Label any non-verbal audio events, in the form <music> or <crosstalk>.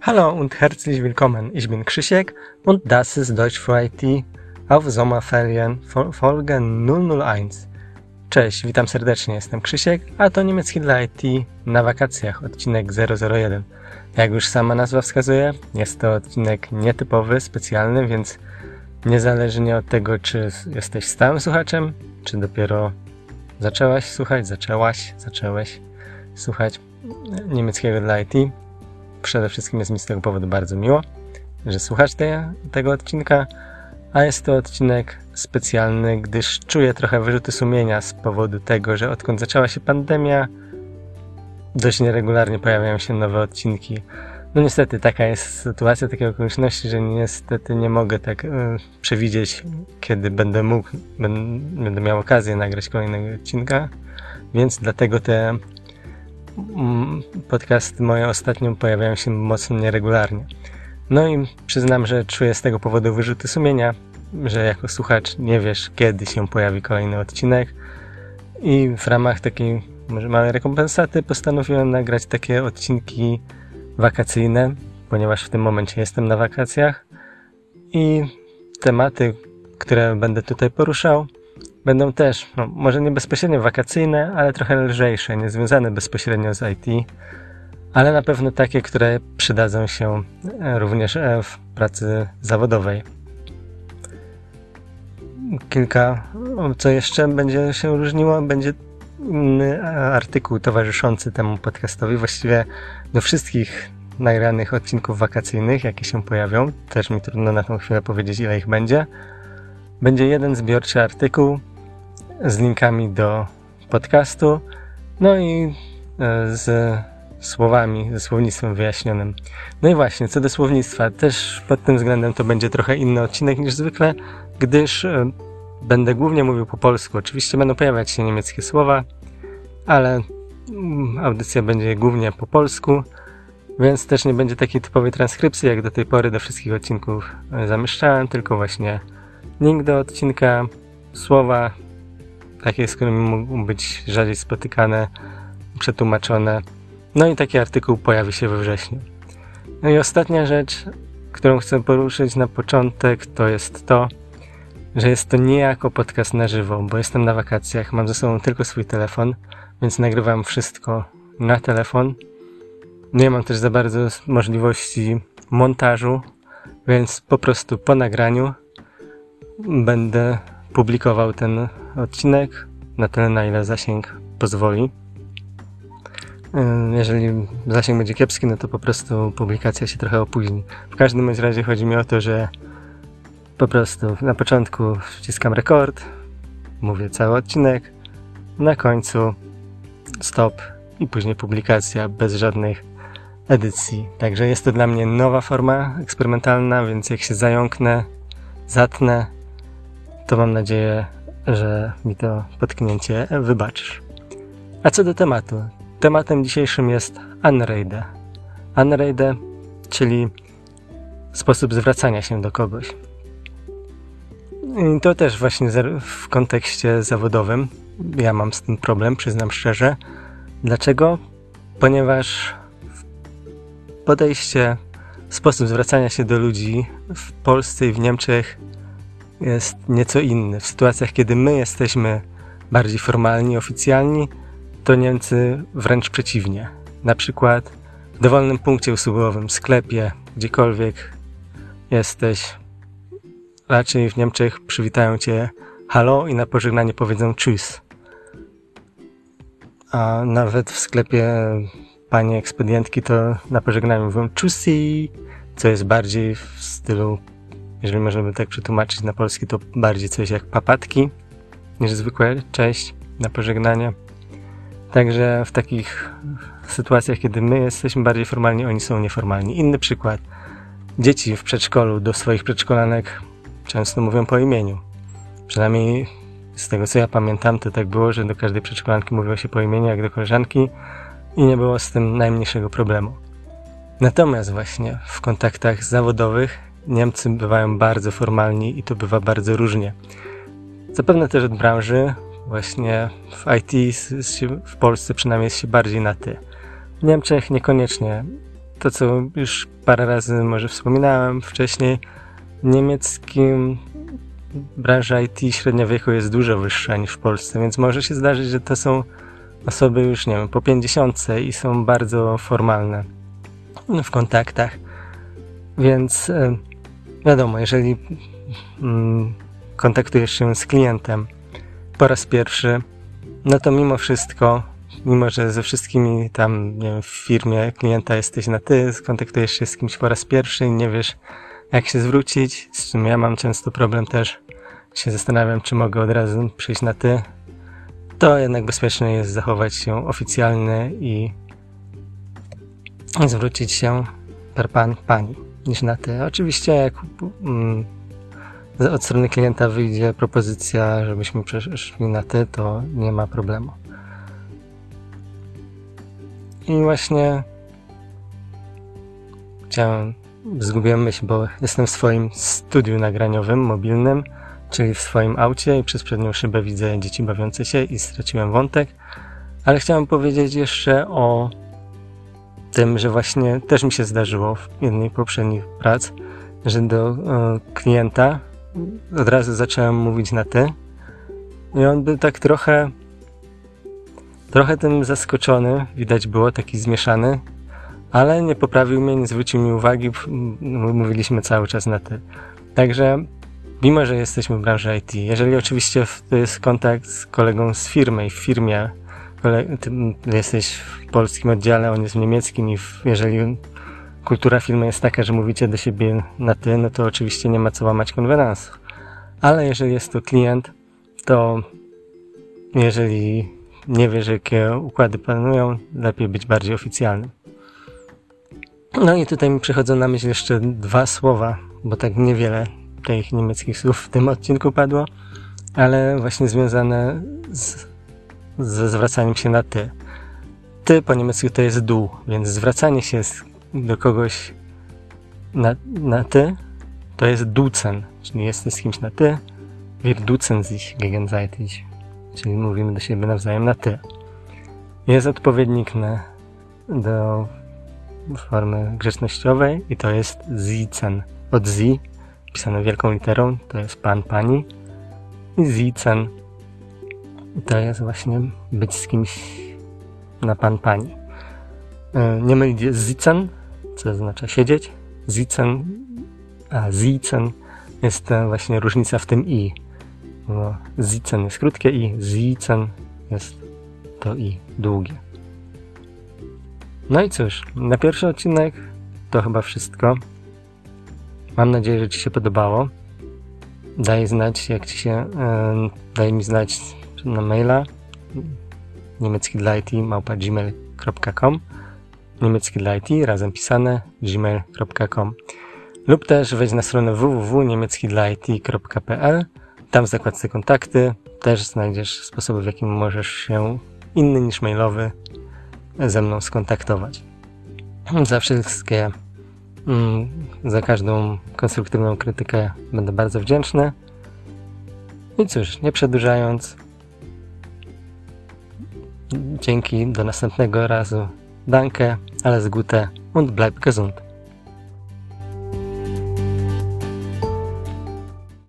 Hallo und herzlich willkommen. Ich bin Krzysiek und das ist Deutsch für IT auf Sommerferien Folge 001. Cześć, witam serdecznie, jestem Krzysiek, a to niemiecki dla IT na wakacjach, odcinek 001. Jak już sama nazwa wskazuje, jest to odcinek nietypowy, specjalny, więc niezależnie od tego, czy jesteś stałym słuchaczem, czy dopiero zaczęłaś słuchać, zaczęłaś, zaczęłeś słuchać niemieckiego dla IT, przede wszystkim jest mi z tego powodu bardzo miło, że słuchasz te, tego odcinka, a jest to odcinek specjalny, gdyż czuję trochę wyrzuty sumienia z powodu tego, że odkąd zaczęła się pandemia, dość nieregularnie pojawiają się nowe odcinki. No niestety taka jest sytuacja, takie okoliczności, że niestety nie mogę tak y, przewidzieć, kiedy będę mógł, będę, miał okazję nagrać kolejnego odcinka, więc dlatego te podcasty moje ostatnio pojawiają się mocno nieregularnie. No i przyznam, że czuję z tego powodu wyrzuty sumienia, że jako słuchacz nie wiesz, kiedy się pojawi kolejny odcinek i w ramach takiej może małej rekompensaty postanowiłem nagrać takie odcinki wakacyjne, ponieważ w tym momencie jestem na wakacjach i tematy, które będę tutaj poruszał, będą też, no, może nie bezpośrednio wakacyjne, ale trochę lżejsze, nie związane bezpośrednio z IT, ale na pewno takie, które przydadzą się e, również e, w pracy zawodowej. Kilka, co jeszcze będzie się różniło, będzie inny artykuł towarzyszący temu podcastowi, właściwie do wszystkich nagranych odcinków wakacyjnych, jakie się pojawią. Też mi trudno na tą chwilę powiedzieć, ile ich będzie. Będzie jeden zbiorczy artykuł z linkami do podcastu, no i e, z słowami, ze słownictwem wyjaśnionym. No i właśnie, co do słownictwa, też pod tym względem to będzie trochę inny odcinek niż zwykle, gdyż e, będę głównie mówił po polsku. Oczywiście będą pojawiać się niemieckie słowa, ale mm, audycja będzie głównie po polsku, więc też nie będzie takiej typowej transkrypcji, jak do tej pory do wszystkich odcinków e, zamieszczałem, tylko właśnie link do odcinka, słowa, takie, z którymi mogą być rzadziej spotykane, przetłumaczone. No i taki artykuł pojawi się we wrześniu. No i ostatnia rzecz, którą chcę poruszyć na początek, to jest to, że jest to niejako podcast na żywo, bo jestem na wakacjach, mam ze sobą tylko swój telefon, więc nagrywam wszystko na telefon. Nie mam też za bardzo możliwości montażu, więc po prostu po nagraniu będę publikował ten odcinek na tyle, na ile zasięg pozwoli. Jeżeli zasięg będzie kiepski, no to po prostu publikacja się trochę opóźni. W każdym razie chodzi mi o to, że po prostu na początku wciskam rekord, mówię cały odcinek, na końcu stop i później publikacja bez żadnych edycji. Także jest to dla mnie nowa forma eksperymentalna, więc jak się zająknę, zatnę, to mam nadzieję, że mi to potknięcie wybaczysz. A co do tematu? Tematem dzisiejszym jest unreide. Unreide, czyli sposób zwracania się do kogoś. I to też właśnie w kontekście zawodowym. Ja mam z tym problem, przyznam szczerze. Dlaczego? Ponieważ podejście, sposób zwracania się do ludzi w Polsce i w Niemczech jest nieco inny. W sytuacjach, kiedy my jesteśmy bardziej formalni, oficjalni, to Niemcy wręcz przeciwnie. Na przykład w dowolnym punkcie usługowym, sklepie, gdziekolwiek jesteś, raczej w Niemczech przywitają cię halo i na pożegnanie powiedzą tschüss. A nawet w sklepie panie ekspedientki to na pożegnaniu mówią tschüssi, co jest bardziej w stylu, jeżeli możemy tak przetłumaczyć na polski, to bardziej coś jak papatki niż zwykłe cześć na pożegnanie. Także w takich sytuacjach, kiedy my jesteśmy bardziej formalni, oni są nieformalni. Inny przykład. Dzieci w przedszkolu do swoich przedszkolanek często mówią po imieniu. Przynajmniej z tego co ja pamiętam, to tak było, że do każdej przedszkolanki mówiło się po imieniu jak do koleżanki i nie było z tym najmniejszego problemu. Natomiast właśnie w kontaktach zawodowych Niemcy bywają bardzo formalni i to bywa bardzo różnie. Zapewne też od branży, właśnie w IT w Polsce przynajmniej jest się bardziej na ty. W Niemczech niekoniecznie to, co już parę razy może wspominałem wcześniej, w niemieckim branża IT średnia wieku jest dużo wyższa niż w Polsce, więc może się zdarzyć, że to są osoby już, nie wiem, po 50 i są bardzo formalne w kontaktach. Więc e, wiadomo, jeżeli mm, kontaktujesz się z klientem po raz pierwszy, no to mimo wszystko, mimo że ze wszystkimi tam, nie wiem, w firmie klienta jesteś na ty, skontaktujesz się z kimś po raz pierwszy i nie wiesz, jak się zwrócić, z czym ja mam często problem też, się zastanawiam, czy mogę od razu przyjść na ty, to jednak bezpieczne jest zachować się oficjalnie i zwrócić się per pan, pani, niż na ty. Oczywiście jak mm, od strony klienta wyjdzie propozycja, żebyśmy przeszli na ty, to nie ma problemu. I właśnie chciałem, zgubiłem myśl, bo jestem w swoim studiu nagraniowym, mobilnym, czyli w swoim aucie i przez przednią szybę widzę dzieci bawiące się i straciłem wątek. Ale chciałem powiedzieć jeszcze o tym, że właśnie też mi się zdarzyło w jednej poprzednich prac, że do e, klienta od razu zacząłem mówić na ty i on był tak trochę trochę tym zaskoczony, widać było, taki zmieszany, ale nie poprawił mnie, nie zwrócił mi uwagi, mówiliśmy cały czas na ty. Także mimo że jesteśmy w branży IT, jeżeli oczywiście to jest kontakt z kolegą z firmy i w firmie ty jesteś w polskim oddziale, on jest w niemieckim i w, jeżeli kultura firmy jest taka, że mówicie do siebie na ty, no to oczywiście nie ma co łamać konwenansów. Ale jeżeli jest to klient, to jeżeli nie wiesz, jakie układy planują, lepiej być bardziej oficjalnym. No i tutaj mi przychodzą na myśl jeszcze dwa słowa, bo tak niewiele tych niemieckich słów w tym odcinku padło, ale właśnie związane z, ze zwracaniem się na ty. Ty po niemiecku to jest du, więc zwracanie się do kogoś na, na ty to jest ducen, czyli jesteś z kimś na ty, wir ducen sich gegenseitig, czyli mówimy do siebie nawzajem na ty. Jest odpowiednik na, do formy grzecznościowej i to jest zicen, od zi pisane wielką literą, to jest pan, pani. I Zicen to jest właśnie być z kimś na pan, pani. E, nie mylić z Zicen, co oznacza siedzieć. Zicen, a Zicen jest właśnie różnica w tym i. Bo Zicen jest krótkie i Zicen jest to i długie. No i cóż, na pierwszy odcinek to chyba wszystko. Mam nadzieję, że Ci się podobało. Daj znać, jak Ci się. daj mi znać na maila niemiecki dla IT małpa gmail.com niemiecki dla IT razem pisane gmail.com lub też wejdź na stronę www.niemieckidlait.pl tam w zakładce kontakty też znajdziesz sposoby, w jakim możesz się inny niż mailowy ze mną skontaktować. <clears throat> Za wszystkie Mm, za każdą konstruktywną krytykę będę bardzo wdzięczny. I cóż, nie przedłużając, dzięki, do następnego razu. Danke, alles Gute und bleib gesund.